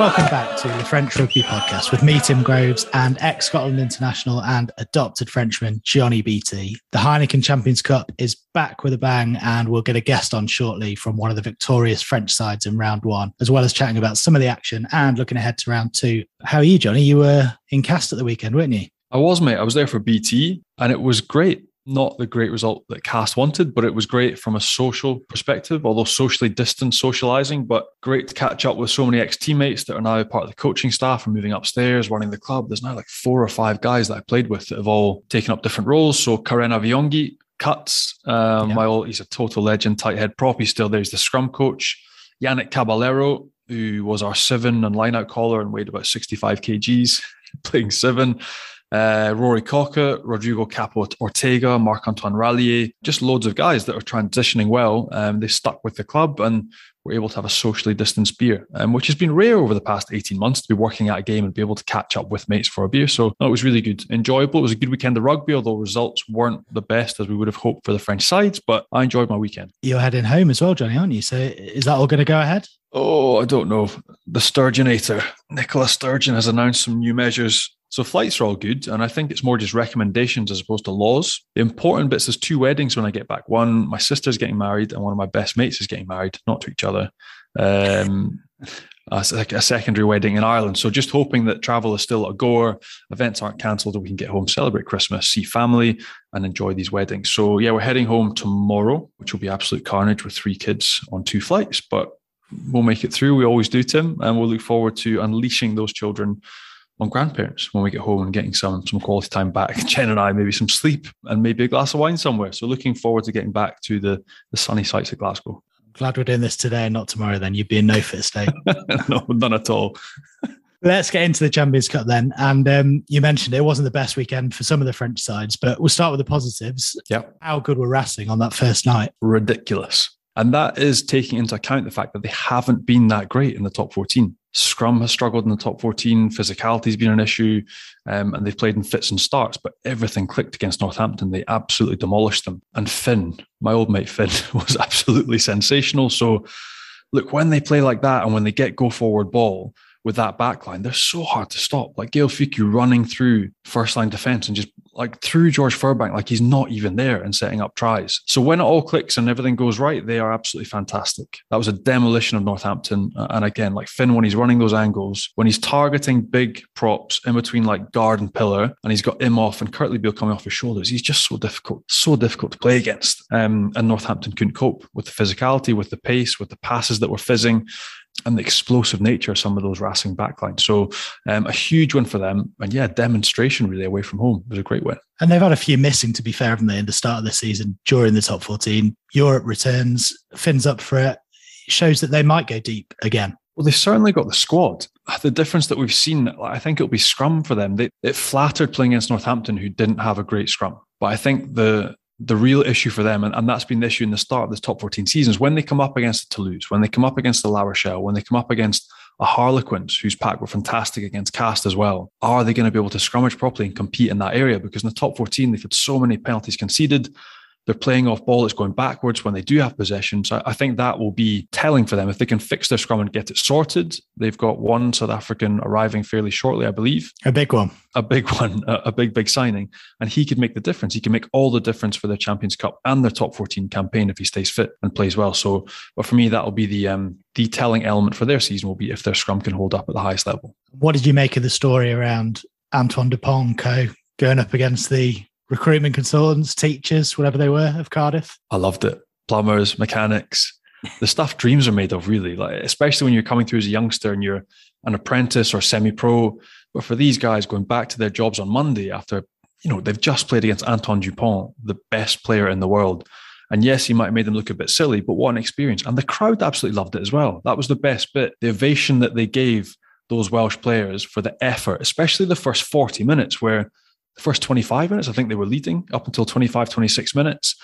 Welcome back to the French Rugby Podcast with me, Tim Groves, and ex Scotland international and adopted Frenchman Johnny Beattie. The Heineken Champions Cup is back with a bang, and we'll get a guest on shortly from one of the victorious French sides in round one, as well as chatting about some of the action and looking ahead to round two. How are you, Johnny? You were in Castres at the weekend, weren't you? I was, mate. I was there for BT, and it was great not the great result that Castres wanted, but it was great from a social perspective, although socially distant socializing, but great to catch up with so many ex teammates that are now part of the coaching staff and moving upstairs, running the club. There's now like four or five guys that I played with that have all taken up different roles. So Karena Wihongi cuts, um, yeah. my old, he's a total legend, tight head prop. He's still there. He's the scrum coach. Yannick Caballero, who was our seven and line out caller and weighed about 65 kgs, playing seven uh, Rory Kockott, Rodrigo Capo Ortega, Marc Antoine Rallier, just loads of guys that are transitioning well. Um, they stuck with the club and were able to have a socially distanced beer, um, which has been rare over the past 18 months to be working at a game and be able to catch up with mates for a beer. So no, it was really good, enjoyable. It was a good weekend of rugby, although results weren't the best as we would have hoped for the French sides, but I enjoyed my weekend. You're heading home as well, Johnny, aren't you? So is that all going to go ahead? Oh, I don't know. The Sturgeonator, Nicola Sturgeon, has announced some new measures so flights are all good, and I think it's more just recommendations as opposed to laws. The important bits is two weddings when I get back. One, my sister's getting married, and one of my best mates is getting married, not to each other. Um, a, a secondary wedding in Ireland. So just hoping that travel is still a goer, events aren't cancelled, and we can get home, celebrate Christmas, see family, and enjoy these weddings. So yeah, we're heading home tomorrow, which will be absolute carnage with three kids on two flights, but we'll make it through. We always do, Tim, and we'll look forward to unleashing those children on grandparents when we get home and getting some some quality time back. Jen and I maybe some sleep and maybe a glass of wine somewhere. So looking forward to getting back to the the sunny sights of Glasgow. Glad we're doing this today and not tomorrow. Then you'd be in no fit state. no, none at all. Let's get into the Champions Cup then. And um, you mentioned it wasn't the best weekend for some of the French sides, but we'll start with the positives. Yeah. How good were Racing on that first night? Ridiculous. And that is taking into account the fact that they haven't been that great in the top 14. Scrum has struggled in the top 14. Physicality has been an issue, um, and they've played in fits and starts, but everything clicked against Northampton. They absolutely demolished them. And Finn, my old mate Finn, was absolutely sensational. So, look, when they play like that and when they get go forward ball, with that backline, they're so hard to stop. Like Gael Fickou running through first line defense and just like through George Furbank, like he's not even there and setting up tries. So when it all clicks and everything goes right, they are absolutely fantastic. That was a demolition of Northampton. And again, like Finn, when he's running those angles, when he's targeting big props in between like guard and pillar, and he's got him off and Kurtley Beale coming off his shoulders, he's just so difficult, so difficult to play against. Um, and Northampton couldn't cope with the physicality, with the pace, with the passes that were fizzing and the explosive nature of some of those Racing backlines. So um, a huge win for them. And yeah, demonstration really away from home. It was a great win. And they've had a few missing, to be fair, haven't they, in the start of the season during the top 14. Europe returns, Finn's up for it. Shows that they might go deep again. Well, they've certainly got the squad. The difference that we've seen, I think it'll be scrum for them. They, it flattered playing against Northampton, who didn't have a great scrum. But I think the the real issue for them, and, and that's been the issue in the start of the top 14 seasons, when they come up against the Toulouse, when they come up against the La Rochelle, when they come up against a Harlequins, whose pack were fantastic against Castres as well, are they going to be able to scrummage properly and compete in that area? Because in the top 14, they've had so many penalties conceded. They're playing off ball that's going backwards when they do have possession. So I think that will be telling for them. If they can fix their scrum and get it sorted, they've got one South African arriving fairly shortly, I believe. A big one. A big one, a, big, big signing. And he could make the difference. He can make all the difference for their Champions Cup and their top 14 campaign if he stays fit and plays well. So, but for me, that'll be the um, the telling element for their season will be if their scrum can hold up at the highest level. What did you make of the story around Antoine Dupont co going up against the recruitment consultants, teachers, whatever they were of Cardiff. I loved it. Plumbers, mechanics, the stuff dreams are made of, really. Like especially when you're coming through as a youngster and you're an apprentice or semi-pro. But for these guys going back to their jobs on Monday after, you know, they've just played against Anton Dupont, the best player in the world. And yes, he might have made them look a bit silly, but what an experience. And the crowd absolutely loved it as well. That was the best bit. The ovation that they gave those Welsh players for the effort, especially the first 40 minutes where first 25 minutes, I think they were leading up until 25, 26 minutes.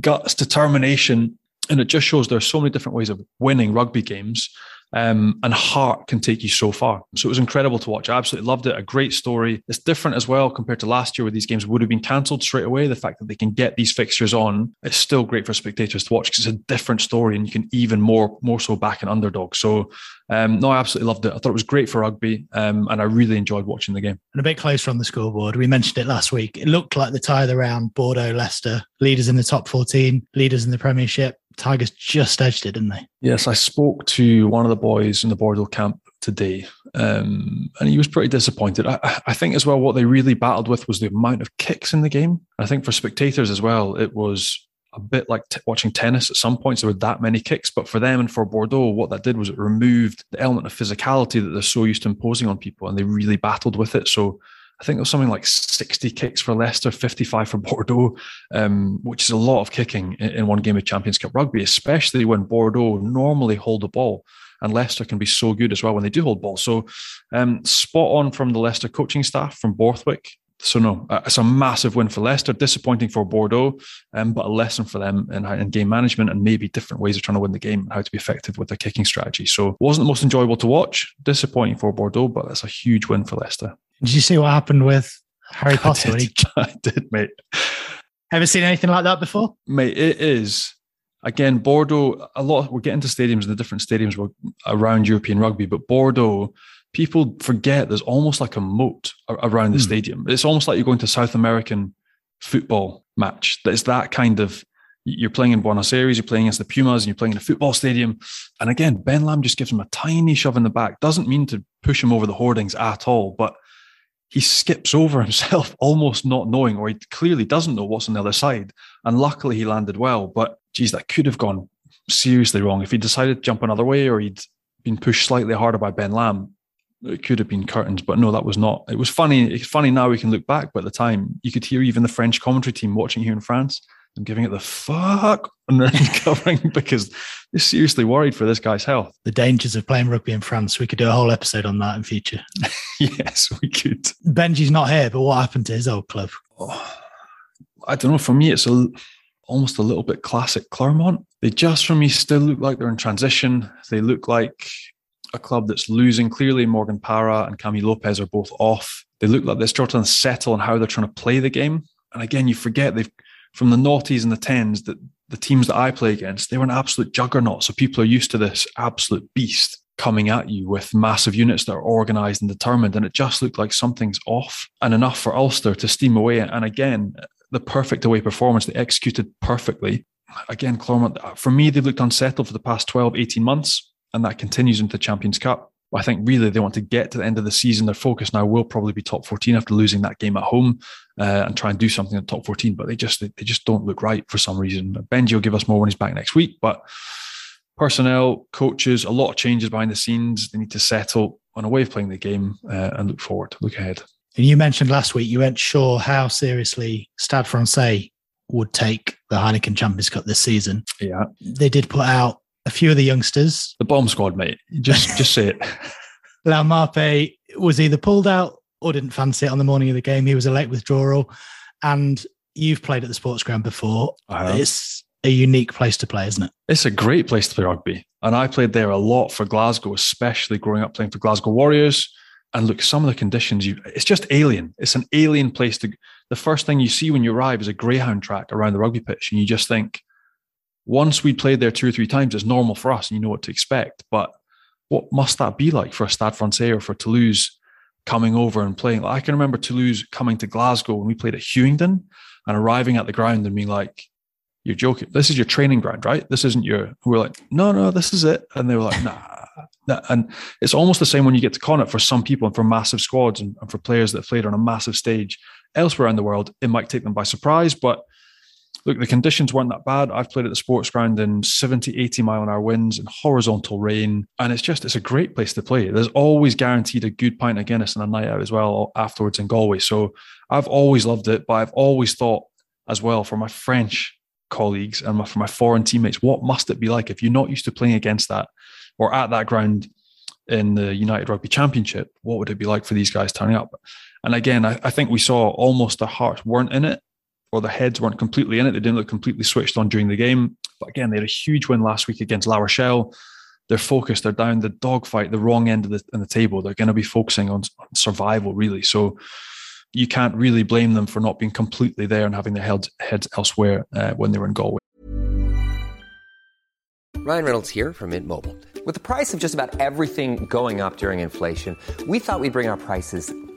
Guts, determination, and it just shows there's so many different ways of winning rugby games. Um, and heart can take you so far. So it was incredible to watch. I absolutely loved it. A great story. It's different as well compared to last year where these games would have been cancelled straight away. The fact that they can get these fixtures on is still great for spectators to watch because it's a different story and you can even more more so back an underdog. So um, no, I absolutely loved it. I thought it was great for rugby um, and I really enjoyed watching the game. And a bit closer on the scoreboard, we mentioned it last week. It looked like the tie of the round: Bordeaux, Leicester, leaders in the top 14, leaders in the Premiership. Tigers just edged it, didn't they? Yes, I spoke to one of the boys in the Bordeaux camp today, um, and he was pretty disappointed. I, I, think as well, what they really battled with was the amount of kicks in the game. I think for spectators as well, it was a bit like t- watching tennis. At some points, there were that many kicks, but for them and for Bordeaux, what that did was it removed the element of physicality that they're so used to imposing on people, and they really battled with it. So I think it was something like 60 kicks for Leicester, 55 for Bordeaux, um, which is a lot of kicking in, in, one game of Champions Cup rugby, especially when Bordeaux normally hold the ball. And Leicester can be so good as well when they do hold ball. So, um, spot on from the Leicester coaching staff from Borthwick. So, no, uh, it's a massive win for Leicester, disappointing for Bordeaux, um, but a lesson for them in, in game management and maybe different ways of trying to win the game and how to be effective with their kicking strategy. So, wasn't the most enjoyable to watch, disappointing for Bordeaux, but that's a huge win for Leicester. Did you see what happened with Harry Potter? I did, I did mate. Ever seen anything like that before? Mate, it is. Again, Bordeaux, a lot, we're getting to stadiums and the different stadiums around European rugby, but Bordeaux, people forget there's almost like a moat around the mm. stadium. It's almost like you're going to South American football match. It's that kind of you're playing in Buenos Aires, you're playing against the Pumas, and you're playing in a football stadium. And again, Ben Lam just gives him a tiny shove in the back. Doesn't mean to push him over the hoardings at all, but he skips over himself, almost not knowing, or he clearly doesn't know what's on the other side. And luckily, he landed well. But geez, that could have gone seriously wrong if he decided to jump another way, or he'd been pushed slightly harder by Ben Lam, It could have been curtains, but no, that was not. It was funny. It's funny now we can look back, but at the time, you could hear even the French commentary team watching here in France and giving it the fuck and then covering because they're seriously worried for this guy's health. The dangers of playing rugby in France. We could do a whole episode on that in future. yes, we could. Benji's not here, but what happened to his old club? Oh, I don't know. For me, it's a almost a little bit classic Clermont. They just for me still look like they're in transition. They look like a club that's losing. Clearly, Morgan Parra and Camille Lopez are both off. They look like they're starting to settle on how they're trying to play the game. And again, you forget they've from the noughties and the tens that the teams that I play against, they were an absolute juggernaut. So people are used to this absolute beast coming at you with massive units that are organized and determined. And it just looked like something's off and enough for Ulster to steam away. And again, the perfect away performance, they executed perfectly. Again, Clermont, for me, they've looked unsettled for the past 12, 18 months, and that continues into the Champions Cup. I think really they want to get to the end of the season. Their focus now will probably be top 14 after losing that game at home uh, and try and do something in top 14. But they just they just don't look right for some reason. Benji will give us more when he's back next week. But personnel, coaches, a lot of changes behind the scenes. They need to settle on a way of playing the game uh, and look forward, look ahead. And you mentioned last week you weren't sure how seriously Stade Francais would take the Heineken Champions Cup this season. Yeah. They did put out a few of the youngsters. The bomb squad, mate. Just just say it. Laumape was either pulled out or didn't fancy it on the morning of the game. He was a late withdrawal. And you've played at the sports ground before. It's a unique place to play, isn't it? It's a great place to play rugby. And I played there a lot for Glasgow, especially growing up playing for Glasgow Warriors. And look, some of the conditions, you it's just alien. It's an alien place to. The first thing you see when you arrive is a greyhound track around the rugby pitch, and you just think, once we played there two or three times, it's normal for us, and you know what to expect. But what must that be like for a Stade Francais or for Toulouse coming over and playing? Like, I can remember Toulouse coming to Glasgow when we played at Hughenden and arriving at the ground and being like, "You're joking. This is your training ground, right? This isn't your." We're like, "No, no, this is it," and they were like, "Nah." and it's almost the same when you get to Connacht for some people and for massive squads and for players that played on a massive stage elsewhere in the world. It might take them by surprise, but look, the conditions weren't that bad. I've played at the sports ground in 70, 80 mile an hour winds and horizontal rain. And it's just, it's a great place to play. There's always guaranteed a good pint of Guinness and a night out as well afterwards in Galway. So I've always loved it, but I've always thought as well for my French colleagues and for my foreign teammates, what must it be like if you're not used to playing against that or at that ground in the United Rugby Championship? What would it be like for these guys turning up? And again, I, I think we saw almost their hearts weren't in it or their heads weren't completely in it. They didn't look completely switched on during the game. But again, they had a huge win last week against La Rochelle. They're focused. They're down the dogfight, the wrong end of the, the table. They're going to be focusing on, on, survival, really. So you can't really blame them for not being completely there and having their heads, heads elsewhere uh, when they were in Galway. Ryan Reynolds here from Mint Mobile. With the price of just about everything going up during inflation, we thought we'd bring our prices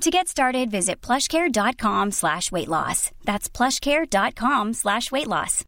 To get started, visit plushcare.com slash weight loss. That's plushcare.com slash weight loss.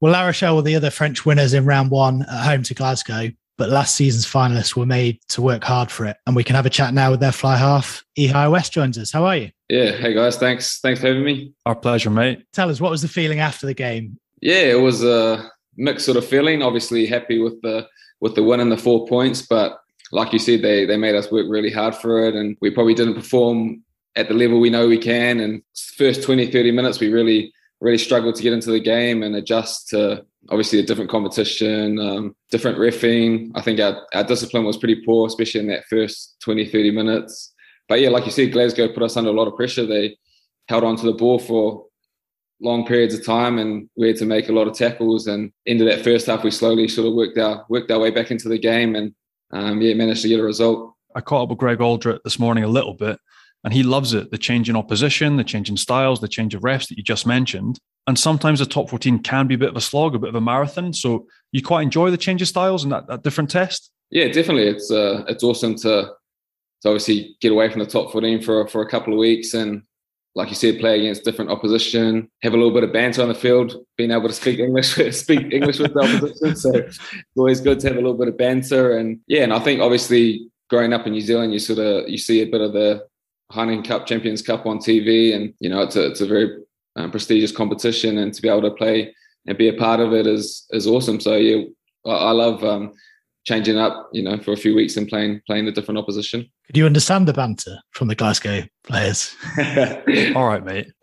Well, La Rochelle were the other French winners in round one at home to Glasgow, but last season's finalists were made to work hard for it. And we can have a chat now with their fly half. Ihaia West joins us. How are you? Yeah. Hey guys, thanks. Thanks for having me. Our pleasure, mate. Tell us, what was the feeling after the game? Yeah, it was a mixed sort of feeling. Obviously happy with the with the win and the four points, but like you said, they they made us work really hard for it, and we probably didn't perform at the level we know we can. And first 20, 30 minutes, we really really struggled to get into the game and adjust to obviously a different competition, um, different refing. I think our, our discipline was pretty poor, especially in that first 20, 30 minutes. But yeah, like you said, Glasgow put us under a lot of pressure. They held on to the ball for long periods of time and we had to make a lot of tackles and into that first half we slowly sort of worked our worked our way back into the game and um, yeah managed to get a result. I caught up with Greg Alldritt this morning a little bit and he loves it the change in opposition the change in styles the change of refs that you just mentioned. And sometimes the top 14 can be a bit of a slog a bit of a marathon. So you quite enjoy the change of styles and that, that different test? Yeah definitely. It's uh, it's awesome to to obviously get away from the top 14 for for a couple of weeks and like you said, play against different opposition, have a little bit of banter on the field, being able to speak English, speak English with the opposition. So it's always good to have a little bit of banter. And yeah, and I think obviously growing up in New Zealand, you sort of you see a bit of the Heineken Cup, Champions Cup on TV, and you know it's a it's a very um, prestigious competition, and to be able to play and be a part of it is is awesome. So yeah, I, I love um, changing up, you know, for a few weeks and playing playing the different opposition. Could you understand the banter from the Glasgow players? All right, mate.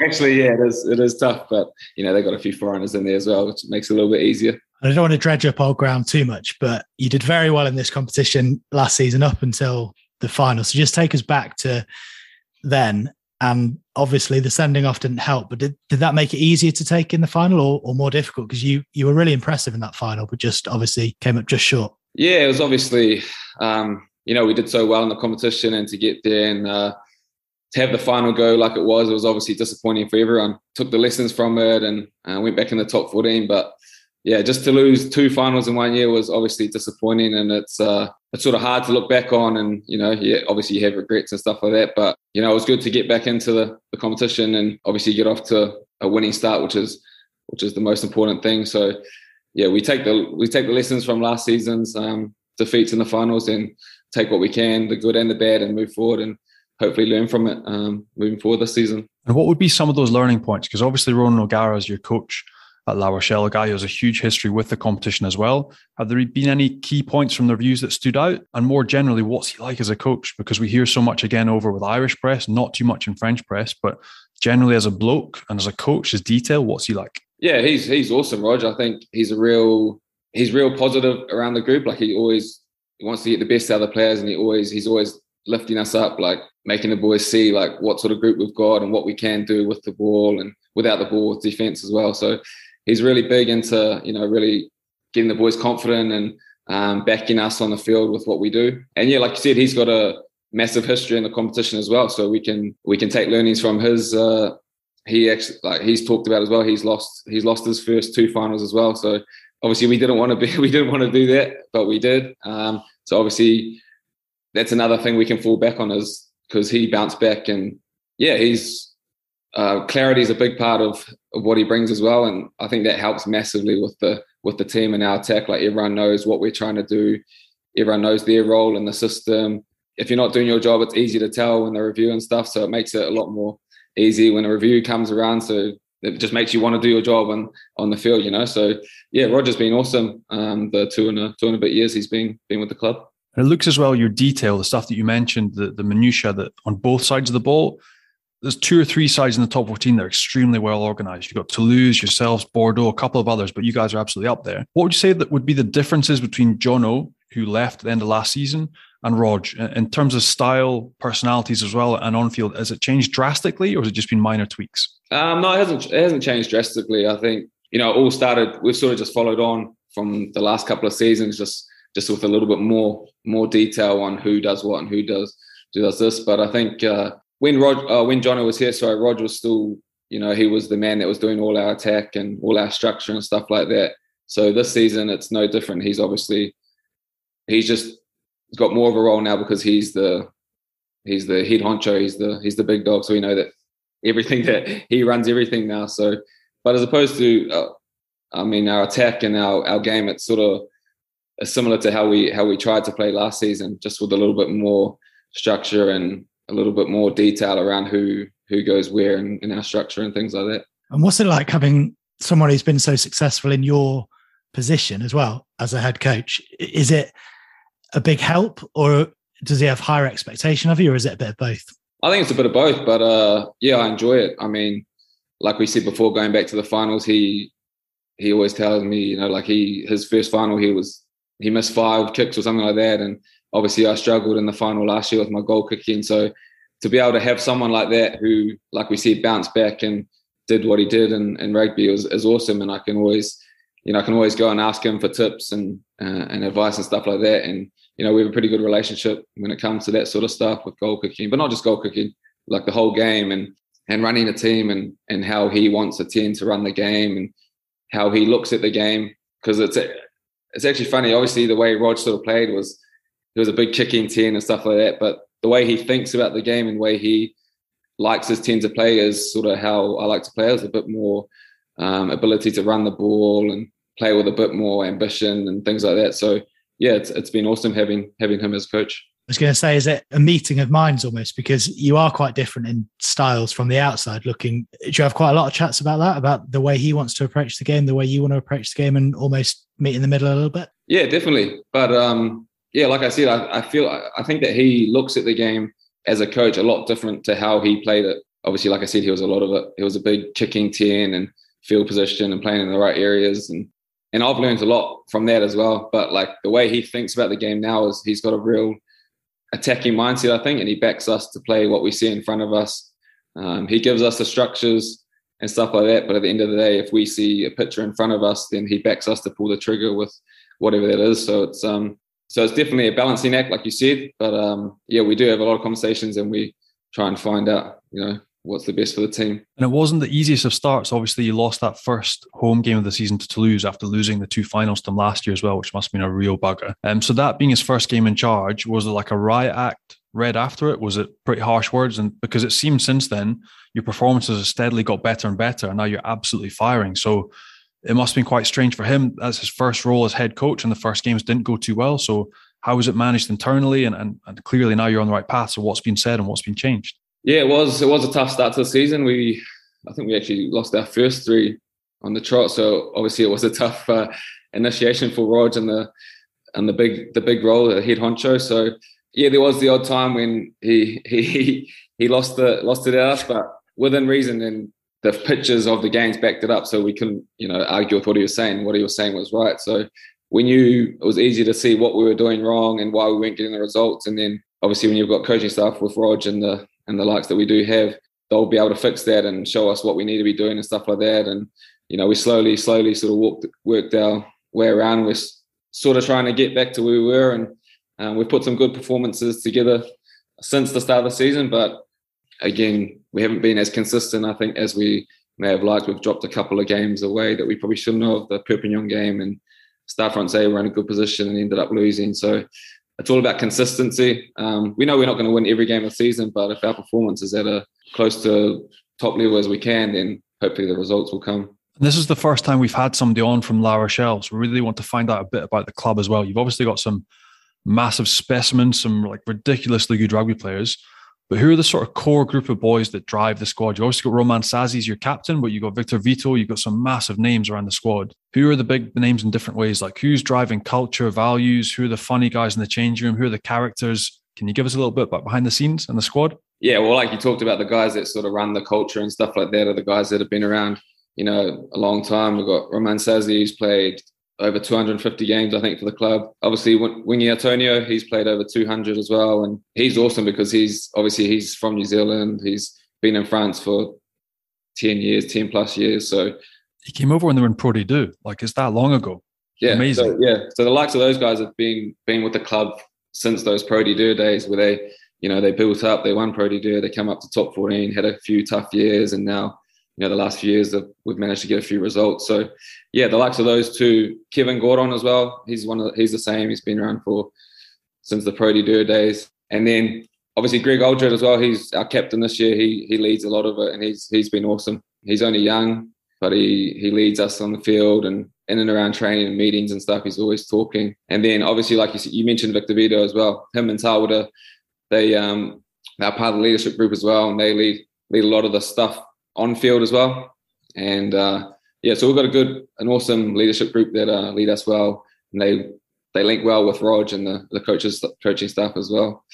Actually, yeah, it is it is tough, but you know they've got a few foreigners in there as well, which makes it a little bit easier. I don't want to dredge up old ground too much, but you did very well in this competition last season up until the final. So just take us back to then. And obviously the sending off didn't help, but did, did that make it easier to take in the final or, or more difficult? Because you you were really impressive in that final, but just obviously came up just short. Yeah, it was obviously um, you know, we did so well in the competition and to get there and uh, to have the final go like it was, it was obviously disappointing for everyone. Took the lessons from it and uh, went back in the top 14, but yeah, just to lose two finals in one year was obviously disappointing, and it's uh, it's sort of hard to look back on. And you know, yeah, obviously you have regrets and stuff like that. But you know, it was good to get back into the, the competition and obviously get off to a winning start, which is which is the most important thing. So yeah, we take the we take the lessons from last season's um, defeats in the finals and take what we can, the good and the bad, and move forward and hopefully learn from it um, moving forward this season. And what would be some of those learning points? Because obviously Ronan O'Gara is your coach at La Rochelle, a guy who has a huge history with the competition as well. Have there been any key points from the reviews that stood out? And more generally, what's he like as a coach? Because we hear so much again over with Irish press, not too much in French press, but generally as a bloke and as a coach, his detail, what's he like? Yeah, he's he's awesome, Roger. I think he's a real he's real positive around the group. Like he always he wants to get the best out of the players, and he always he's always lifting us up, like making the boys see like what sort of group we've got and what we can do with the ball and without the ball with defense as well. So he's really big into you know really getting the boys confident and um, backing us on the field with what we do. And yeah, like you said, he's got a massive history in the competition as well, so we can we can take learnings from his. Uh, he actually like he's talked about as well. He's lost he's lost his first two finals as well. So obviously we didn't want to be we didn't want to do that, but we did. Um, so obviously that's another thing we can fall back on is because he bounced back and yeah he's uh, clarity is a big part of, of what he brings as well, and I think that helps massively with the with the team and our attack. Like everyone knows what we're trying to do, everyone knows their role in the system. If you're not doing your job, it's easy to tell when they review and stuff. So it makes it a lot more easy when a review comes around. So it just makes you want to do your job on on the field, you know. So yeah, Roger's been awesome. Um, the two and a two and a bit years he's been been with the club. And it looks as well your detail, the stuff that you mentioned, the the minutia that on both sides of the ball there's two or three sides in the top 14 that are extremely well organized. You've got Toulouse, yourselves, Bordeaux, a couple of others, but you guys are absolutely up there. What would you say that would be the differences between Jono, who left at the end of last season, and Rog in terms of style, personalities as well, and on field? Has it changed drastically, or has it just been minor tweaks? Um, no, it hasn't. It hasn't changed drastically. I think you know, it all started. We've sort of just followed on from the last couple of seasons, just just with a little bit more more detail on who does what and who does who does this. But I think uh, when Rod, uh, when Jono was here, sorry, Rod was still, you know, he was the man that was doing all our attack and all our structure and stuff like that. So this season, it's no different. He's obviously, he's just got more of a role now because he's the, he's the head honcho. He's the, he's the big dog. So we know that everything that he runs everything now. So, but as opposed to, uh, I mean, our attack and our our game, it's sort of similar to how we how we tried to play last season, just with a little bit more structure and a little bit more detail around who who goes where in our structure and things like that. And what's it like having someone who's been so successful in your position as well as a head coach? Is it a big help, or does he have higher expectation of you, or is it a bit of both? I think it's a bit of both, but uh, yeah, I enjoy it. I mean, like we said before, going back to the finals, he he always tells me, you know, like he his first final, he was he missed five kicks or something like that, and obviously I struggled in the final last year with my goal kicking. So to be able to have someone like that who, like we said, bounced back and did what he did in, in rugby is, awesome. And I can always, you know, I can always go and ask him for tips and uh, and advice and stuff like that. And you know, we have a pretty good relationship when it comes to that sort of stuff with goal kicking, but not just goal kicking, like the whole game and and running a team and and how he wants a team to run the game and how he looks at the game because it's it's actually funny. Obviously, the way Rod sort of played was he was a big kicking ten and stuff like that. But the way he thinks about the game and the way he likes his ten to play is sort of how I like to play. Is a bit more um, ability to run the ball and play with a bit more ambition and things like that. So yeah, it's it's been awesome having having him as coach. I was going to say, is it a meeting of minds almost because you are quite different in styles from the outside looking? Do you have quite a lot of chats about that, about the way he wants to approach the game, the way you want to approach the game, and almost meet in the middle a little bit? Yeah, definitely. But um, yeah, like I said, I, I feel I think that he looks at the game as a coach a lot different to how he played it. Obviously, like I said, he was a lot of it. He was a big kicking ten and field position and playing in the right areas and and I've learned a lot from that as well. But like the way he thinks about the game now is he's got a real attacking mindset, I think, and he backs us to play what we see in front of us. Um, he gives us the structures and stuff like that. But at the end of the day, if we see a picture in front of us, then he backs us to pull the trigger with whatever that is. So it's um, so it's definitely a balancing act, like you said. But um, yeah, we do have a lot of conversations, and we try and find out, you know, what's the best for the team. And it wasn't the easiest of starts. Obviously, you lost that first home game of the season to Toulouse after losing the two finals to them last year as well, which must have been a real bugger. Um, so that being his first game in charge, was it like a riot act read after it? Was it pretty harsh words? And because it seems since then your performances have steadily got better and better, and now you're absolutely firing. So it must have been quite strange for him as his first role as head coach, and the first games didn't go too well. So how was it managed internally? And, and, and clearly now you're on the right path. So what's been said and what's been changed? Yeah, it was it was a tough start to the season. We I think we actually lost our first three on the trot, so obviously it was a tough uh, initiation for Rog and the and the big the big role, the head honcho. So yeah, there was the odd time when he he he lost the lost it us, but within reason and the pictures of the games backed it up, so we couldn't you know argue with what he was saying. What he was saying was right. So we knew it was easy to see what we were doing wrong and why we weren't getting the results. And then obviously when you've got coaching staff with Rog and the and the likes that we do have, they'll be able to fix that and show us what we need to be doing and stuff like that. And you know, we slowly, slowly sort of walked, worked our way around. We're sort of trying to get back to where we were, and um, we've put some good performances together since the start of the season. But again, we haven't been as consistent, I think, as we may have liked. We've dropped a couple of games away that we probably shouldn't have. The Perpignan game and Stade Francais were in a good position and ended up losing. So it's all about consistency. Um, we know we're not going to win every game of the season, but if our performance is at a close to top level as we can, then hopefully the results will come. This is the first time we've had somebody on from La Rochelle, so we really want to find out a bit about the club as well. You've obviously got some massive specimens, some like ridiculously good rugby players. But who are the sort of core group of boys that drive the squad? You obviously got Romain Sazy your captain, but you got Victor Vito, you've got some massive names around the squad. Who are the big names in different ways? Like who's driving culture, values? Who are the funny guys in the change room? Who are the characters? Can you give us a little bit about behind the scenes and the squad? Yeah, well, like you talked about, the guys that sort of run the culture and stuff like that are the guys that have been around, you know, a long time. We've got Roman Sazi, who's played over 250 games, I think, for the club. Obviously, Uini Atonio, he's played over 200 as well, and he's awesome because he's obviously he's from New Zealand. He's been in France for 10 years, 10 plus years. So he came over when they were in Pro D2. Like, it's that long ago. Yeah, amazing. So, yeah, so the likes of those guys have been been with the club since those Pro D2 days, where they, you know, they built up, they won Pro D2, they come up to top 14, had a few tough years, and now you know the last few years we've managed to get a few results. So yeah, the likes of those two, Kevin Gourdon as well. He's one of the, he's the same. He's been around for since the Pro D2 days, and then obviously Greg Alldritt as well. He's our captain this year. He he leads a lot of it, and he's he's been awesome. He's only young, but he he leads us on the field and in and around training and meetings and stuff. He's always talking. And then obviously, like you, you mentioned, Victor Vito as well. Him and Tawera, they um they're part of the leadership group as well, and they lead lead a lot of the stuff on field as well. And uh, yeah, so we've got a good, an awesome leadership group that uh, lead us well, and they they link well with Rog and the, the coaches, coaching staff as well.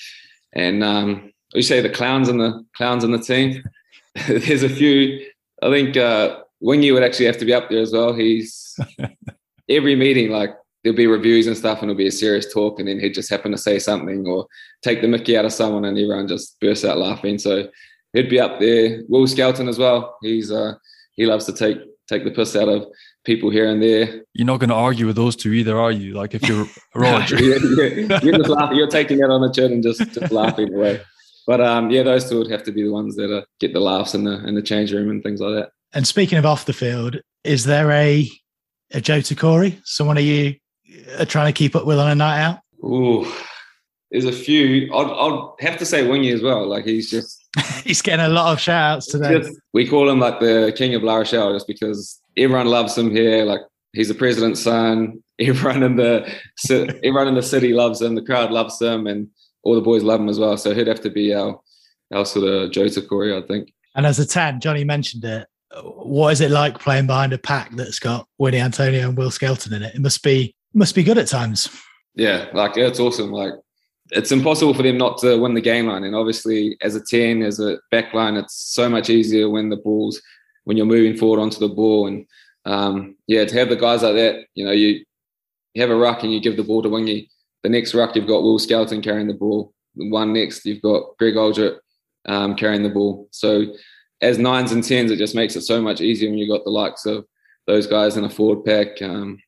And um, you say the clowns and the clowns in the team. There's a few. I think uh, Uini would actually have to be up there as well. He's every meeting like there'll be reviews and stuff, and it'll be a serious talk, and then he'd just happen to say something or take the Mickey out of someone, and everyone just bursts out laughing. So he'd be up there. Will Skelton as well. He's uh, he loves to take take the piss out of people here and there. You're not going to argue with those two either, are you? Like if you're Roger, yeah, yeah. you're just laughing. You're taking it on the chin and just just laughing away. But um, yeah, those two would have to be the ones that uh, get the laughs in the in the change room and things like that. And speaking of off the field, is there a a Joe Tekori? Someone are you are trying to keep up with on a night out? Ooh, there's a few. I'd, I'd have to say Uini as well. Like he's just he's getting a lot of shout outs today. Just, we call him like the king of La Rochelle just because everyone loves him here. Like he's the president's son. Everyone in the everyone in the city loves him. The crowd loves him, and all the boys love him as well. So he'd have to be our our sort of Joe Corey, I think. And as a 10, Johnny mentioned it. What is it like playing behind a pack that's got Uini Atonio and Will Skelton in it? It must be must be good at times. Yeah, like it's awesome. Like it's impossible for them not to win the game line. And obviously, as a 10, as a back line, it's so much easier when the ball's when you're moving forward onto the ball. And um, yeah, to have the guys like that, you know, you, you have a ruck and you give the ball to Uini. The next ruck, you've got Will Skelton carrying the ball. The one next, you've got Greg Alldritt um, carrying the ball. So as nines and tens, it just makes it so much easier when you've got the likes of those guys in a forward pack. Um,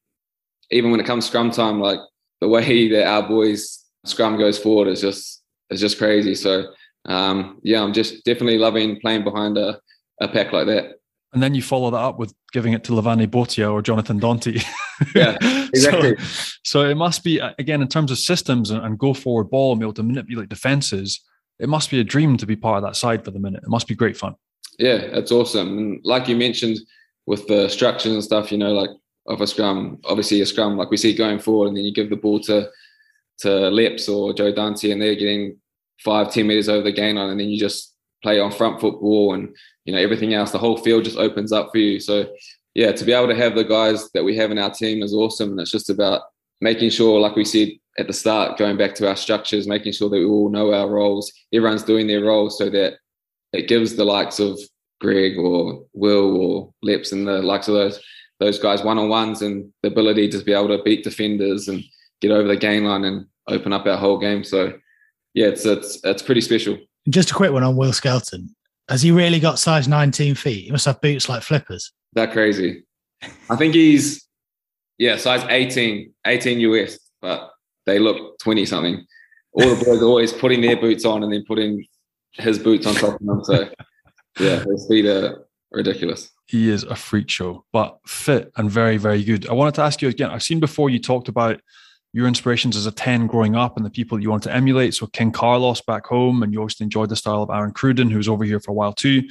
even when it comes scrum time, like the way that our boys scrum goes forward is just is just crazy. So um, yeah, I'm just definitely loving playing behind a, a pack like that. And then you follow that up with giving it to Levani Botia or Jonathan Danty. yeah, exactly. so, so, it must be again in terms of systems and, and go forward ball and be able to manipulate defenses. It must be a dream to be part of that side for the minute. It must be great fun. Yeah, it's awesome. And like you mentioned with the structures and stuff, you know, like of a scrum, obviously a scrum, like we see going forward, and then you give the ball to to Lips or Joe Dante, and they're getting five, ten meters over the gain line, and then you just play on front football and you know everything else. The whole field just opens up for you. So yeah, to be able to have the guys that we have in our team is awesome, and it's just about making sure, like we said at the start, going back to our structures, making sure that we all know our roles. Everyone's doing their roles so that it gives the likes of Greg or Will or Lips and the likes of those those guys one on ones and the ability to be able to beat defenders and get over the game line and open up our whole game. So yeah, it's it's it's pretty special. Just a quick one on Will Skelton. Has he really got size 19 feet? He must have boots like flippers. That crazy. I think he's yeah, size 18, 18 US, but they look 20 something. All the boys are always putting their boots on and then putting his boots on top of them. So yeah, his feet are ridiculous. He is a freak show, but fit and very, very good. I wanted to ask you again. I've seen before you talked about your inspirations as a 10 growing up and the people you want to emulate. So King Carlos back home, and you always enjoyed the style of Aaron Cruden, who was over here for a while too.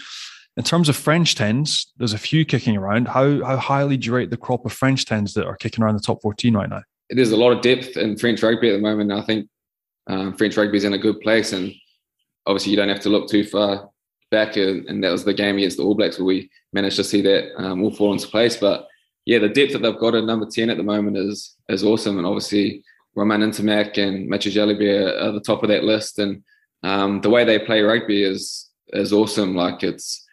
In terms of French 10s, there's a few kicking around. How, how highly do you rate the crop of French 10s that are kicking around the top 14 right now? There's a lot of depth in French rugby at the moment. I think um, French rugby is in a good place, and obviously you don't have to look too far back. And that was the game against the All Blacks where we managed to see that um, all fall into place. But yeah, the depth that they've got at number 10 at the moment is is awesome. And obviously, Romain Ntamack and Matthieu Jalibert are the top of that list. And um, the way they play rugby is is awesome. Like it's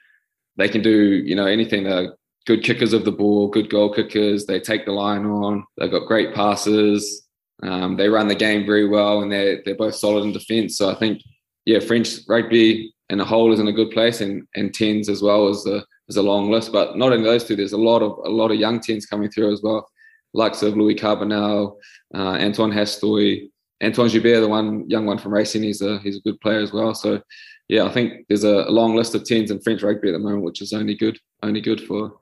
they can do you know anything. They're good kickers of the ball, good goal kickers. They take the line on. They've got great passes. Um, they run the game very well, and they're they're both solid in defence. So I think yeah, French rugby in a whole is in a good place, and and tens as well as a there's a long list, but not only those two. There's a lot of a lot of young teams coming through as well, likes of Louis Carbonel, uh, Antoine Hastoy, Antoine Gibert, the one young one from Racing. He's a he's a good player as well. So yeah, I think there's a, long list of tens in French rugby at the moment, which is only good, only good for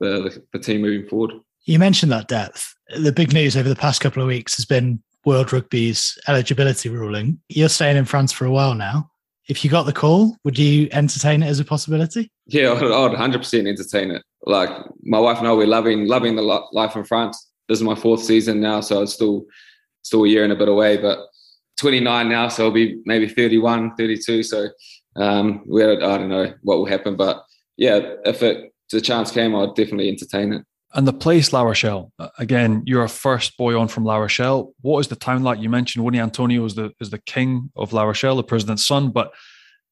the, the, the team moving forward. You mentioned that depth. The big news over the past couple of weeks has been World Rugby's eligibility ruling. You're staying in France for a while now if you got the call, would you entertain it as a possibility? Yeah, I would 100% entertain it. Like my wife and I, we're loving loving the life in France. This is my fourth season now, so it's still still a year and a bit away, but 29 now, so I'll be maybe 31, 32. So um, we I don't know what will happen, but yeah, if it the chance came, I'd definitely entertain it. And the place, La Rochelle. Uh, again, you're a first boy on from La Rochelle. What is the town like? You mentioned Uini Atonio is the is the king of La Rochelle, the president's son. But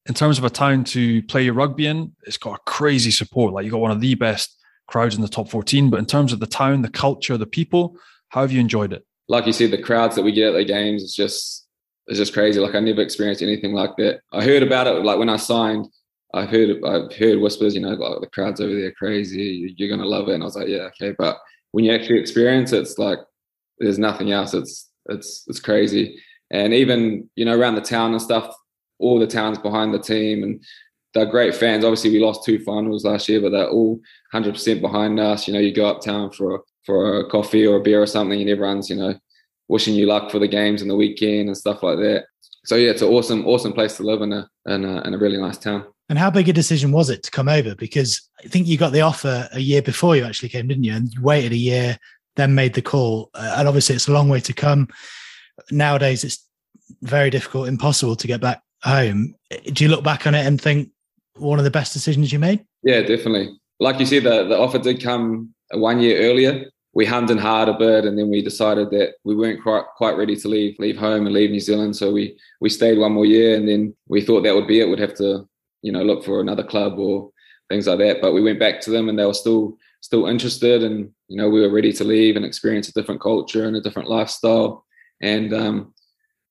in terms of a town to play your rugby in, it's got a crazy support. Like you got one of the best crowds in the top 14. But in terms of the town, the culture, the people, how have you enjoyed it? Like you said, the crowds that we get at the games is just it's just crazy. Like I never experienced anything like that. I heard about it like when I signed I've heard I've heard whispers, you know, like the crowds over there crazy. You're gonna love it, and I was like, yeah, okay. But when you actually experience it, it's like there's nothing else. It's it's it's crazy. And even you know around the town and stuff, all the towns behind the team, and they're great fans. Obviously, we lost two finals last year, but they're all 100% behind us. You know, you go uptown for for a coffee or a beer or something, and everyone's you know wishing you luck for the games and the weekend and stuff like that. So yeah, it's an awesome awesome place to live in a in a, in a really nice town. And how big a decision was it to come over? Because I think you got the offer a year before you actually came, didn't you? And you waited a year, then made the call. Uh, and obviously, it's a long way to come. Nowadays, it's very difficult, impossible to get back home. Do you look back on it and think one of the best decisions you made? Yeah, definitely. Like you said, the, the offer did come one year earlier. We hummed and hard a bit, and then we decided that we weren't quite quite ready to leave leave home and leave New Zealand. So we we stayed one more year, and then we thought that would be it. We'd have to, you know, look for another club or things like that. But we went back to them, and they were still still interested, and you know, we were ready to leave and experience a different culture and a different lifestyle. And um,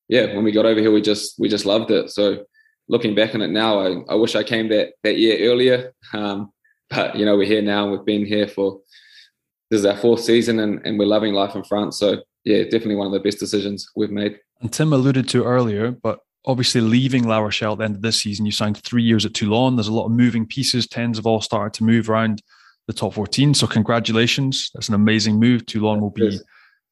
yeah, when we got over here, we just we just loved it. So looking back on it now, I, I wish I came that that year earlier. Um, but you know, we're here now. And we've been here for this is our fourth season, and, and we're loving life in France. So yeah, definitely one of the best decisions we've made. And Tim alluded to earlier, but obviously leaving La Rochelle at the end of this season, you signed three years at Toulon. There's a lot of moving pieces. Tens have all started to move around the top 14. So congratulations. That's an amazing move. Toulon will be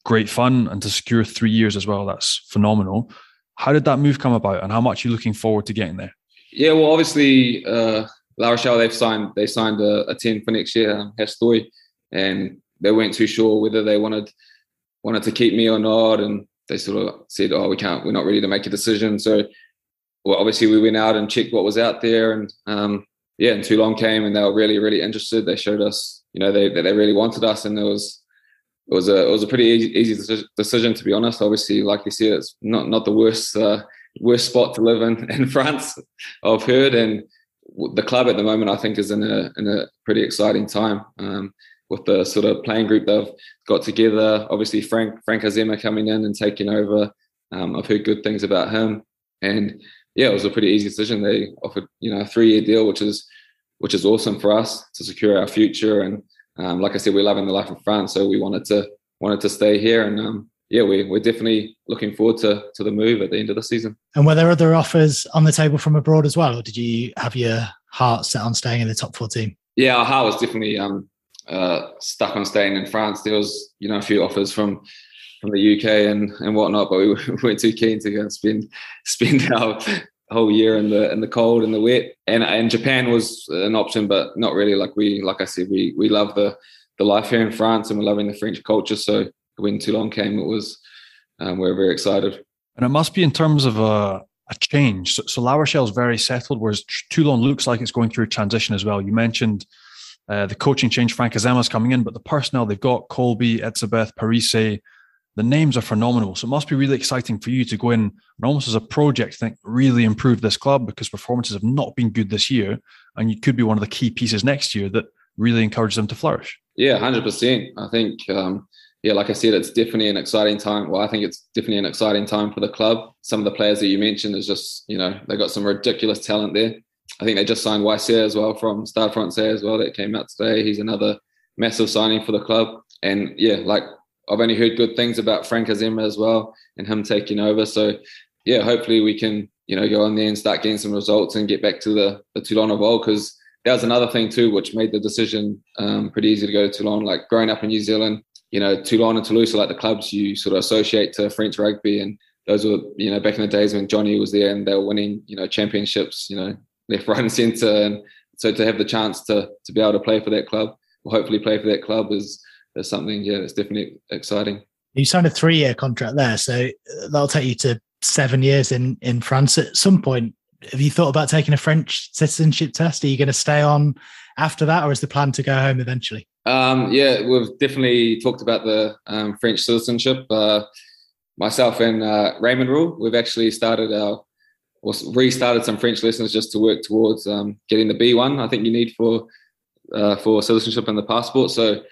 great fun. And to secure three years as well, that's phenomenal. How did that move come about and how much are you looking forward to getting there? Yeah, well, obviously, uh, La Rochelle, they've signed, they signed a, a 10 for next year, um, Hastoy, and they weren't too sure whether they wanted wanted to keep me or not. And they sort of said, oh, we can't, we're not ready to make a decision. So, well, obviously we went out and checked what was out there and, um, yeah, and Toulon came and they were really, really interested. They showed us, you know, they, that they really wanted us and it was, it was a, it was a pretty easy, easy decision to be honest. Obviously, like you said, it's not, not the worst, uh, worst spot to live in, in France, I've heard. And the club at the moment, I think is in a, in a pretty exciting time. Um, with the sort of playing group they've got together. Obviously, Frank Franck Azéma coming in and taking over. Um, I've heard good things about him, and yeah, it was a pretty easy decision. They offered you know a three year deal, which is which is awesome for us to secure our future. And um, like I said, we're loving the life in France, so we wanted to wanted to stay here. And um, yeah, we, we're definitely looking forward to to the move at the end of the season. And were there other offers on the table from abroad as well, or did you have your heart set on staying in the top 14? Yeah, our heart was definitely um, uh, stuck on staying in France. There was, you know, a few offers from from the UK and and whatnot, but we weren't too keen to go and spend spend our whole year in the in the cold and the wet. And and Japan was an option, but not really. Like we, like I said, we we love the the life here in France, and we're loving the French culture. So when Toulon came, it was um, we are very excited. And it must be in terms of a a change. So, so La is very settled, whereas Toulon looks like it's going through a transition as well. You mentioned uh, the coaching change, Franck Azéma's coming in, but the personnel they've got, Kolbe, Etzebeth, Parisse, the names are phenomenal. So it must be really exciting for you to go in and almost as a project think really improve this club because performances have not been good this year. And you could be one of the key pieces next year that really encourages them to flourish. Yeah, 100%. I think, um, yeah, like I said, it's definitely an exciting time. Well, I think it's definitely an exciting time for the club. Some of the players that you mentioned is just, you know, they've got some ridiculous talent there. I think they just signed Waisea as well from Stade Francais as well. That came out today. He's another massive signing for the club. And yeah, like I've only heard good things about Franck Azéma as well and him taking over. So yeah, hopefully we can you know go on there and start getting some results and get back to the the Toulon of because that was another thing too, which made the decision um, pretty easy to go to Toulon. Like growing up in New Zealand, you know, Toulon and Toulouse are like the clubs you sort of associate to French rugby, and those were you know back in the days when Jonny was there and they were winning you know championships, you know left, right, and centre. And so to have the chance to to be able to play for that club, or hopefully play for that club, is is something yeah, it's definitely exciting. You signed a three year contract there, so that'll take you to seven years in in France. At some point, have you thought about taking a French citizenship test? Are you going to stay on after that, or is the plan to go home eventually? Um, yeah, we've definitely talked about the um, French citizenship. Uh, myself and uh, Raymond Rhule, we've actually started our or restarted some French lessons just to work towards um, getting the B1. I think you need for uh, for citizenship and the passport. So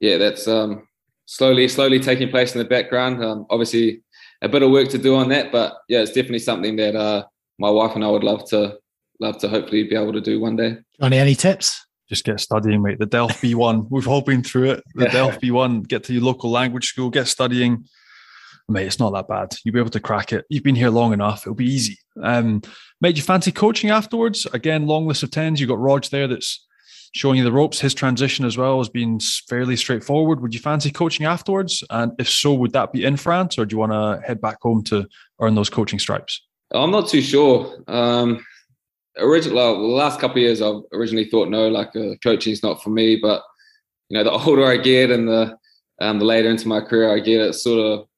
yeah, that's um, slowly slowly taking place in the background. Um, obviously, a bit of work to do on that, but yeah, it's definitely something that uh, my wife and I would love to love to hopefully be able to do one day. Johnny, any tips? Just get studying, mate. The DELF B1. We've all been through it. The yeah. DELF B1. Get to your local language school. Get studying mate, it's not that bad. You'll be able to crack it. You've been here long enough. It'll be easy. Um, mate, you fancy coaching afterwards? Again, long list of tens. You've got Rog there that's showing you the ropes. His transition as well has been fairly straightforward. Would you fancy coaching afterwards? And if so, would that be in France or do you want to head back home to earn those coaching stripes? I'm not too sure. Um, originally, well, the last couple of years, I've originally thought no, like uh, coaching is not for me. But you know, the older I get and the um, the later into my career I get, it sort of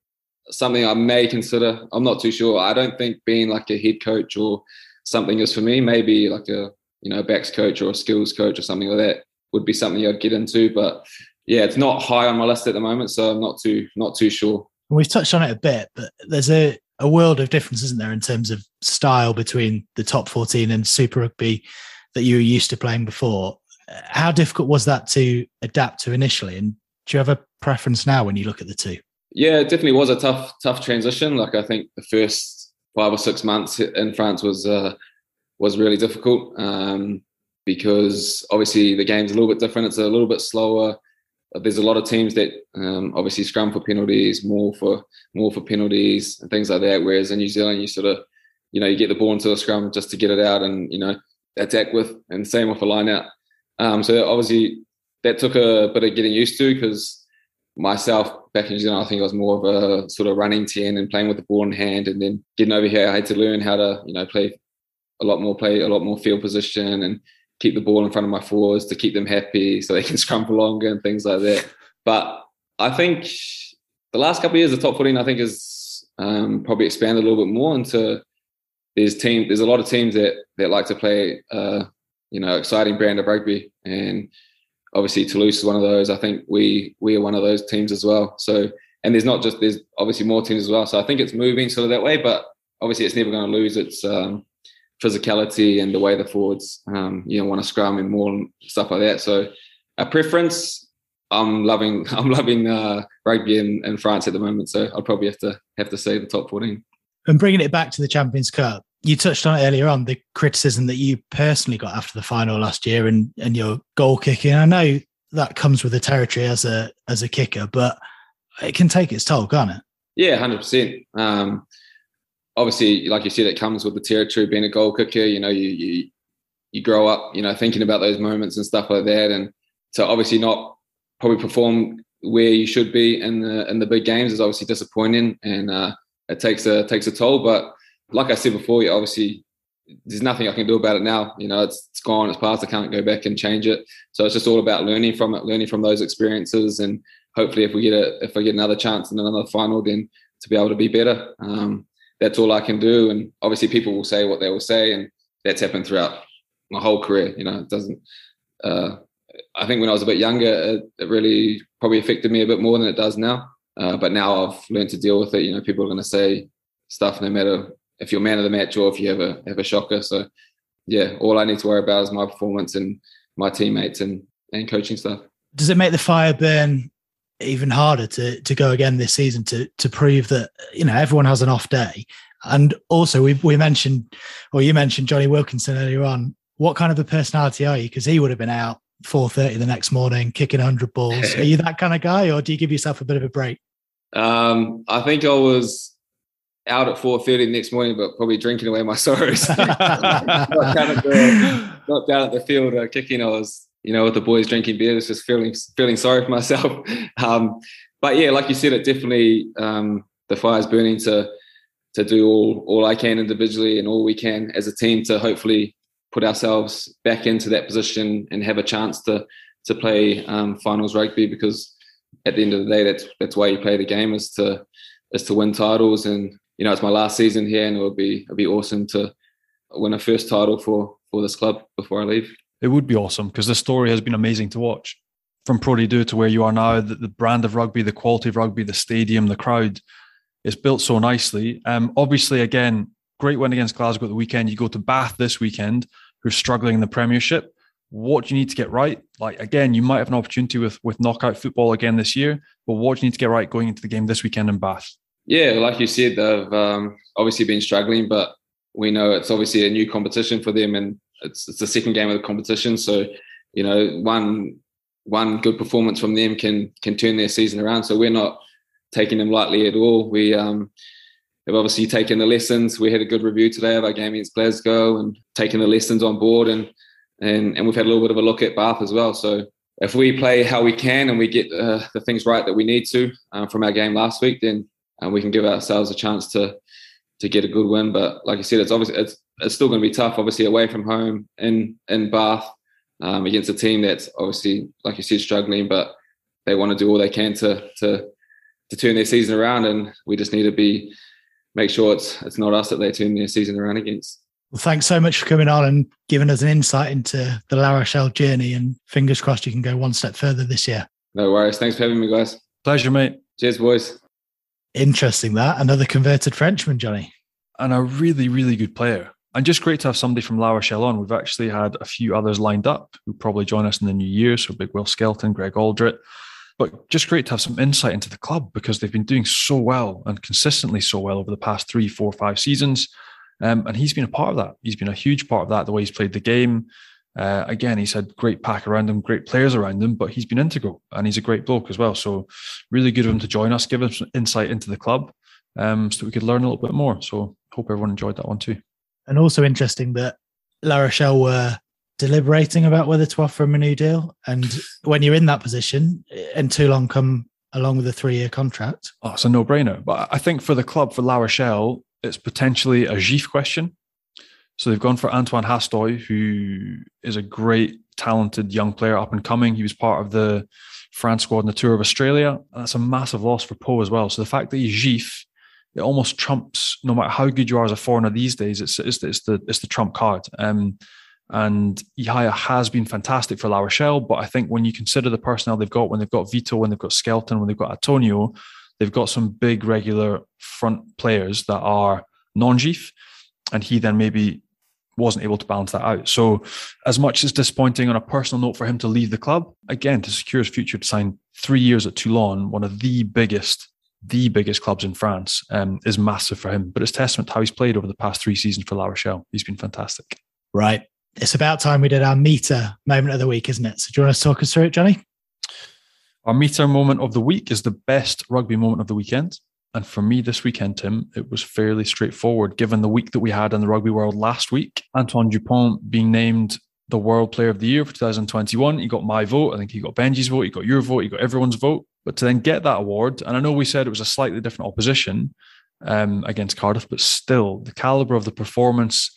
something I may consider. I'm not too sure. I don't think being like a head coach or something is for me. Maybe like a you know backs coach or a skills coach or something like that would be something I'd get into. But yeah, it's not high on my list at the moment, so I'm not too not too sure. We've touched on it a bit, but there's a a world of difference, isn't there, in terms of style between the top 14 and Super Rugby that you were used to playing before. How difficult was that to adapt to initially? And do you have a preference now when you look at the two? Yeah, it definitely was a tough, tough transition. Like I think the first five or six months in France was uh, was really difficult um, because obviously the game's a little bit different. It's a little bit slower. There's a lot of teams that um, obviously scrum for penalties, more for more for penalties and things like that. Whereas in New Zealand, you sort of, you know, you get the ball into the scrum just to get it out and you know attack with, and same with a line out. Um, so obviously that took a bit of getting used to because myself back in New Zealand, I think I was more of a sort of running 10 and playing with the ball in hand. And then getting over here, I had to learn how to, you know, play a lot more, play a lot more field position and keep the ball in front of my forwards to keep them happy so they can scrum for longer and things like that. But I think the last couple of years, the top 14, I think, has um, probably expanded a little bit more into there's team. There's a lot of teams that that like to play, uh, you know, exciting brand of rugby, and obviously Toulouse is one of those. I think we we are one of those teams as well. So and there's not just there's obviously more teams as well. So I think it's moving sort of that way, but obviously it's never going to lose its um, physicality and the way the forwards um, you know want to scrum and more and stuff like that. So a preference. I'm loving I'm loving uh, rugby in, in France at the moment, so I'll probably have to have to say the top 14. And bringing it back to the Champions Cup, you touched on it earlier on the criticism that you personally got after the final last year and and your goal kicking. I know that comes with the territory as a as a kicker, but it can take its toll, can't it? Yeah, hundred um, percent. Obviously, like you said, it comes with the territory. Being a goal kicker, you know, you you you grow up, you know, thinking about those moments and stuff like that, and so obviously not probably perform where you should be in the in the big games is obviously disappointing, and uh, it takes a takes a toll. But like I said before, yeah, obviously there's nothing I can do about it now. You know, it's, it's gone, it's past. I can't go back and change it. So it's just all about learning from it, learning from those experiences, and hopefully, if we get a if I get another chance in another final, then to be able to be better. Um, that's all I can do. And obviously, people will say what they will say, and that's happened throughout my whole career. You know, it doesn't. Uh, I think when I was a bit younger, it, it, really probably affected me a bit more than it does now. Uh, but now I've learned to deal with it. You know, people are going to say stuff no matter if you're man of the match or if you have a have a shocker. So yeah, all I need to worry about is my performance and my teammates and and coaching stuff. Does it make the fire burn even harder to to go again this season to to prove that you know everyone has an off day? And also we we mentioned or you mentioned Jonny Wilkinson earlier on. What kind of a personality are you? Because he would have been out 4.30 the next morning kicking 100 balls are you that kind of guy or do you give yourself a bit of a break um, i think i was out at 4.30 the next morning, but probably drinking away my sorrows. not, down the, not, down at the field uh, kicking. I was, you know, with the boys drinking beers, just feeling feeling sorry for myself. Um, but yeah, like you said, it definitely um, the fire's burning to to do all all I can individually and all we can as a team to hopefully put ourselves back into that position and have a chance to to play um, finals rugby because at the end of the day, that's that's why you play the game is to is to win titles and you know, it's my last season here, and it would be it'd be awesome to win a first title for for this club before I leave. It would be awesome because the story has been amazing to watch. From Pro D2 to where you are now, the, the, brand of rugby, the quality of rugby, the stadium, the crowd, it's built so nicely. Um, obviously, again, great win against Glasgow at the weekend. You go to Bath this weekend, who's struggling in the Premiership. What do you need to get right? Like again, you might have an opportunity with with knockout football again this year, but what do you need to get right going into the game this weekend in Bath? Yeah, like you said, they've um, obviously been struggling, but we know it's obviously a new competition for them, and it's it's the second game of the competition. So, you know, one one good performance from them can can turn their season around. So we're not taking them lightly at all. We um, have obviously taken the lessons. We had a good review today of our game against Glasgow and taken the lessons on board, and and and we've had a little bit of a look at Bath as well. So if we play how we can and we get uh, the things right that we need to uh, from our game last week, then and we can give ourselves a chance to to get a good win. But like I said, it's obviously it's it's still going to be tough. Obviously, away from home in in Bath um, against a team that's obviously, like you said, struggling, but they want to do all they can to to to turn their season around, and we just need to be make sure it's it's not us that they turn their season around against. Well, thanks so much for coming on and giving us an insight into the La Rochelle journey. And fingers crossed you can go one step further this year. No worries. Thanks for having me, guys. Pleasure, mate. Cheers, boys. Interesting that. Another converted Frenchman, Johnny. And a really, really good player. And just great to have somebody from La Rochelle on. We've actually had a few others lined up who probably join us in the new year. So Big Will Skelton, Greg Alldritt. But just great to have some insight into the club because they've been doing so well and consistently so well over the past three, four, five seasons. Um, and he's been a part of that. He's been a huge part of that, the way he's played the game. Uh, again, he's had great pack around him, great players around him, but he's been integral and he's a great bloke as well. So, really good of him to join us, give us insight into the club um, so we could learn a little bit more. So, hope everyone enjoyed that one too. And also interesting that La Rochelle were deliberating about whether to offer him a new deal. And when you're in that position and Toulon come along with a three year contract. Oh, it's a no brainer. But I think for the club, for La Rochelle, it's potentially a JIFF question. So they've gone for Antoine Hastoy, who is a great, talented young player up and coming. He was part of the France squad in the Tour of Australia. And that's a massive loss for Pau as well. So the fact that he's JIFF, it almost trumps no matter how good you are as a foreigner these days. It's it's, it's the it's the trump card. Um, and Ihaia has been fantastic for La Rochelle, but I think when you consider the personnel they've got, when they've got Vito, when they've got Skelton, when they've got Atonio, they've got some big regular front players that are non-JIFF, and he then maybe wasn't able to balance that out. So, as much as disappointing on a personal note for him to leave the club, again to secure his future to sign three years at Toulon, one of the biggest, the biggest clubs in France, um, is massive for him. But it's testament to how he's played over the past three seasons for La Rochelle. He's been fantastic. Right it's about time we did our Meater moment of the week, isn't it? So do you want to talk us through it, Johnny? Our Meater moment of the week is the best rugby moment of the weekend. And for me this weekend, Tim, it was fairly straightforward given the week that we had in the rugby world last week. Antoine Dupont being named the World Player of the Year for 2021. He got my vote. I think he got Benji's vote. He got your vote. He got everyone's vote. But to then get that award, and I know we said it was a slightly different opposition um, against Cardiff, but still the caliber of the performance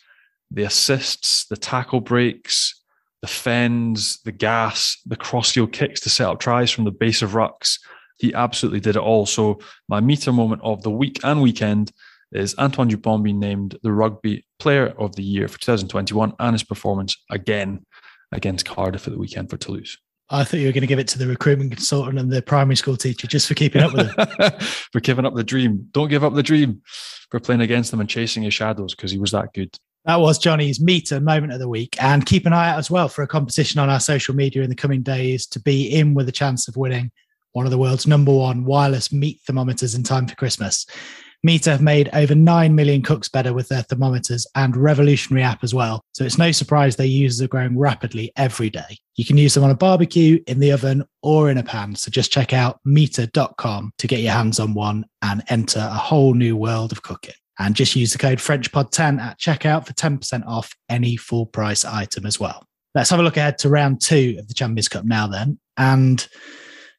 the assists, the tackle breaks, the fends, the gas, the crossfield kicks to set up tries from the base of rucks. He absolutely did it all. So my Meater moment of the week and weekend is Antoine Dupont being named the Rugby Player of the Year for 2021 and his performance again against Cardiff at the weekend for Toulouse. I thought you were going to give it to the recruitment consultant and the primary school teacher just for keeping up with it. for giving up the dream. Don't give up the dream for playing against them and chasing his shadows because he was that good. That was Johnny's Meater moment of the week. And keep an eye out as well for a competition on our social media in the coming days to be in with a chance of winning one of the world's number one wireless meat thermometers in time for Christmas. Meater have made over 9 million cooks better with their thermometers and revolutionary app as well. So it's no surprise their users are growing rapidly every day. You can use them on a barbecue, in the oven, or in a pan. So just check out meater.com to get your hands on one and enter a whole new world of cooking and just use the code FrenchPod10 at checkout for 10% off any full price item as well. Let's have a look ahead to round two of the Champions Cup now, then. And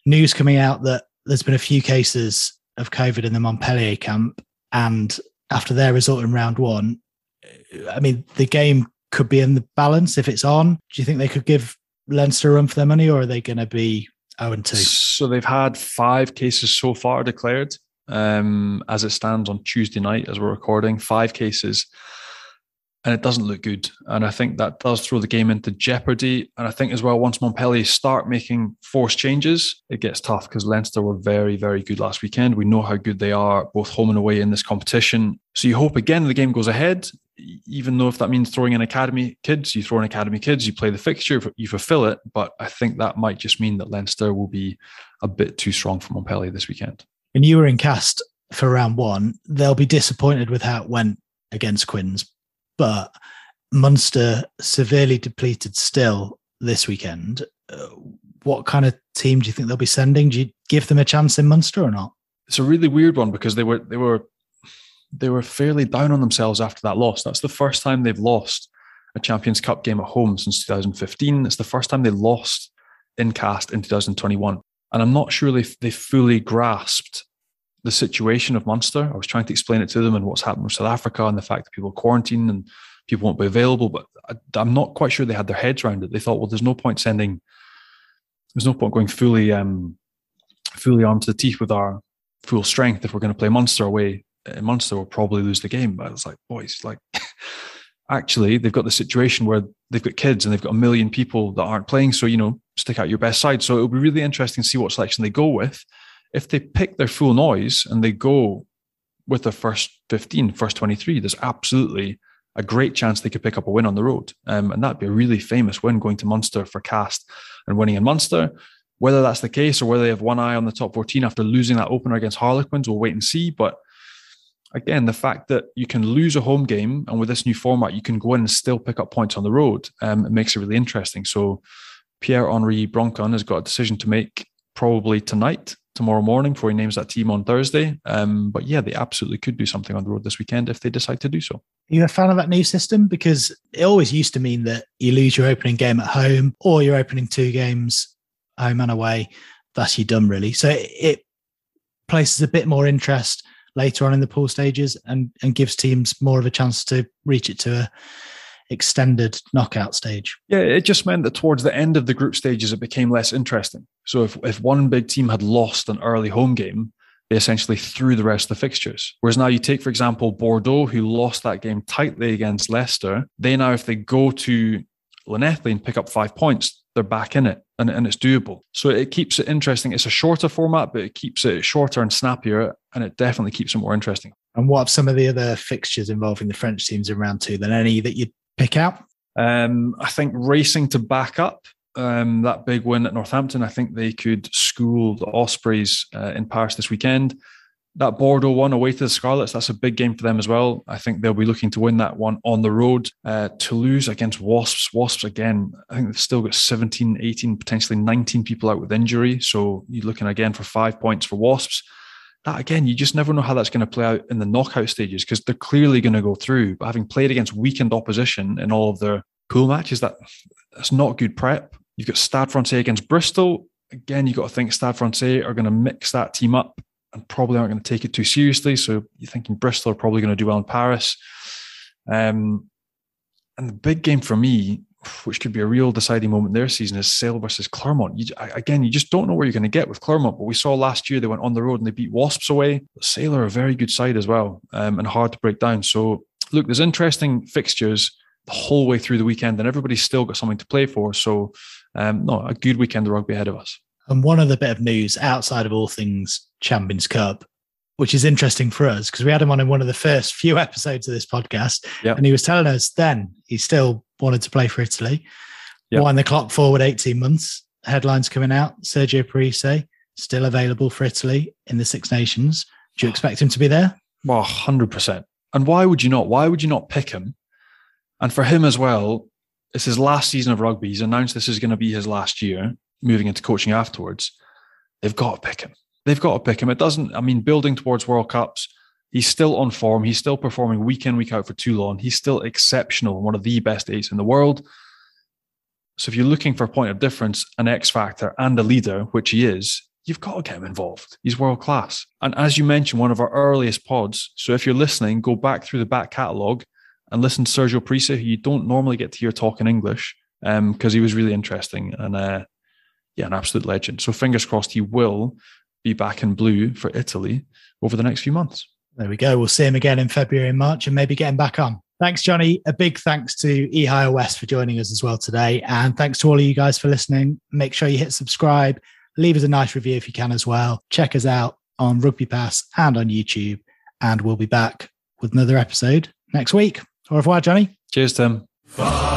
news coming out that there's been a few cases of COVID in the Montpellier camp. And after their result in round one, I mean, the game could be in the balance if it's on. Do you think they could give Leinster a run for their money or are they going to be 0 2? So they've had five cases so far declared um, as it stands on Tuesday night as we're recording, five cases. And it doesn't look good. And I think that does throw the game into jeopardy. And I think as well, once Montpellier start making forced changes, it gets tough because Leinster were very, very good last weekend. We know how good they are, both home and away in this competition. So you hope again the game goes ahead, even though if that means throwing in academy kids, you throw in academy kids, you play the fixture, you fulfill it. But I think that might just mean that Leinster will be a bit too strong for Montpellier this weekend and you were in Castres for round one, they'll be disappointed with how it went against Quins. But Munster severely depleted still this weekend. Uh, what kind of team do you think they'll be sending? Do you give them a chance in Munster or not? It's a really weird one because they were they were they were fairly down on themselves after that loss. That's the first time they've lost a Champions Cup game at home since 2015. It's the first time they lost in Castres in 2021. And I'm not sure they, they fully grasped the situation of Munster. I was trying to explain it to them and what's happened with South Africa and the fact that people are quarantined and people won't be available. But I, am not quite sure they had their heads around it. They thought, well, there's no point sending, there's no point going fully, um, fully armed to the teeth with our full strength if we're going to play Munster away. In Munster will probably lose the game. But I was like, boys, like actually they've got the situation where they've got kids and they've got a million people that aren't playing. So, you know, stick out your best side. So it'll be really interesting to see what selection they go with. If they pick their full noise and they go with the first 15, first 23, there's absolutely a great chance they could pick up a win on the road. Um, and that'd be a really famous win going to Munster for Castres and winning in Munster. Whether that's the case or whether they have one eye on the top 14 after losing that opener against Harlequins, we'll wait and see. But again, the fact that you can lose a home game and with this new format, you can go in and still pick up points on the road, um, it makes it really interesting. So Pierre-Henry Broncan has got a decision to make probably tonight, tomorrow morning, before he names that team on Thursday. Um, but yeah, they absolutely could do something on the road this weekend if they decide to do so. Are you a fan of that new system? Because it always used to mean that you lose your opening game at home or you're opening two games home and away. That's you done, really. So it, it places a bit more interest later on in the pool stages and, and gives teams more of a chance to reach it to a extended knockout stage. Yeah, it just meant that towards the end of the group stages, it became less interesting. So if, if one big team had lost an early home game, they essentially threw the rest of the fixtures. Whereas now you take, for example, Bordeaux, who lost that game tightly against Leicester. They now, if they go to Llanelli and pick up five points, they're back in it and, and it's doable. So it keeps it interesting. It's a shorter format, but it keeps it shorter and snappier and it definitely keeps it more interesting. And what have some of the other fixtures involving the French teams in round two than any that you'd pick out? Um, I think racing to back up um, that big win at Northampton. I think they could school the Ospreys uh, in Paris this weekend. That Bordeaux one away to the Scarlets, that's a big game for them as well. I think they'll be looking to win that one on the road. Uh, Toulouse against Wasps. Wasps, again, I think they've still got 17, 18, potentially 19 people out with injury. So you're looking again for five points for Wasps that again, you just never know how that's going to play out in the knockout stages because they're clearly going to go through. But having played against weakened opposition in all of their pool matches, that that's not good prep. You've got Stade Francais against Bristol. Again, you've got to think Stade Francais are going to mix that team up and probably aren't going to take it too seriously. So you're thinking Bristol are probably going to do well in Paris. Um, and the big game for me which could be a real deciding moment their season, is Sale versus Clermont. You, again, you just don't know where you're going to get with Clermont. But we saw last year they went on the road and they beat Wasps away. Sale are a very good side as well um, and hard to break down. So, look, there's interesting fixtures the whole way through the weekend, and everybody's still got something to play for. So, um, no, a good weekend of rugby ahead of us. And one other bit of news outside of all things Champions Cup which is interesting for us because we had him on in one of the first few episodes of this podcast. Yep. And he was telling us then he still wanted to play for Italy. Yep. Wind the clock forward 18 months. Headlines coming out. Sergio Parisse still available for Italy in the Six Nations. Do you expect him to be there? Well, 100%. And why would you not? Why would you not pick him? And for him as well, it's his last season of rugby. He's announced this is going to be his last year, moving into coaching afterwards. They've got to pick him. They've got to pick him. It doesn't, I mean, building towards World Cups, he's still on form. He's still performing week in, week out for Toulon. He's still exceptional, one of the best eights in the world. So if you're looking for a point of difference, an X factor, and a leader, which he is, you've got to get him involved. He's world class. And as you mentioned, one of our earliest pods. So if you're listening, go back through the back catalogue and listen to Sergio Parisse, who you don't normally get to hear talk in English, because um, he was really interesting and uh, yeah, an absolute legend. So fingers crossed he will be back in blue for Italy over the next few months. There we go. We'll see him again in February and March and maybe get him back on. Thanks, Johnny. A big thanks to Ihaia West for joining us as well today. And thanks to all of you guys for listening. Make sure you hit subscribe, leave us a nice review if you can as well. Check us out on Rugby Pass and on YouTube. And we'll be back with another episode next week. Au revoir, Johnny. Cheers, Tim. Bye.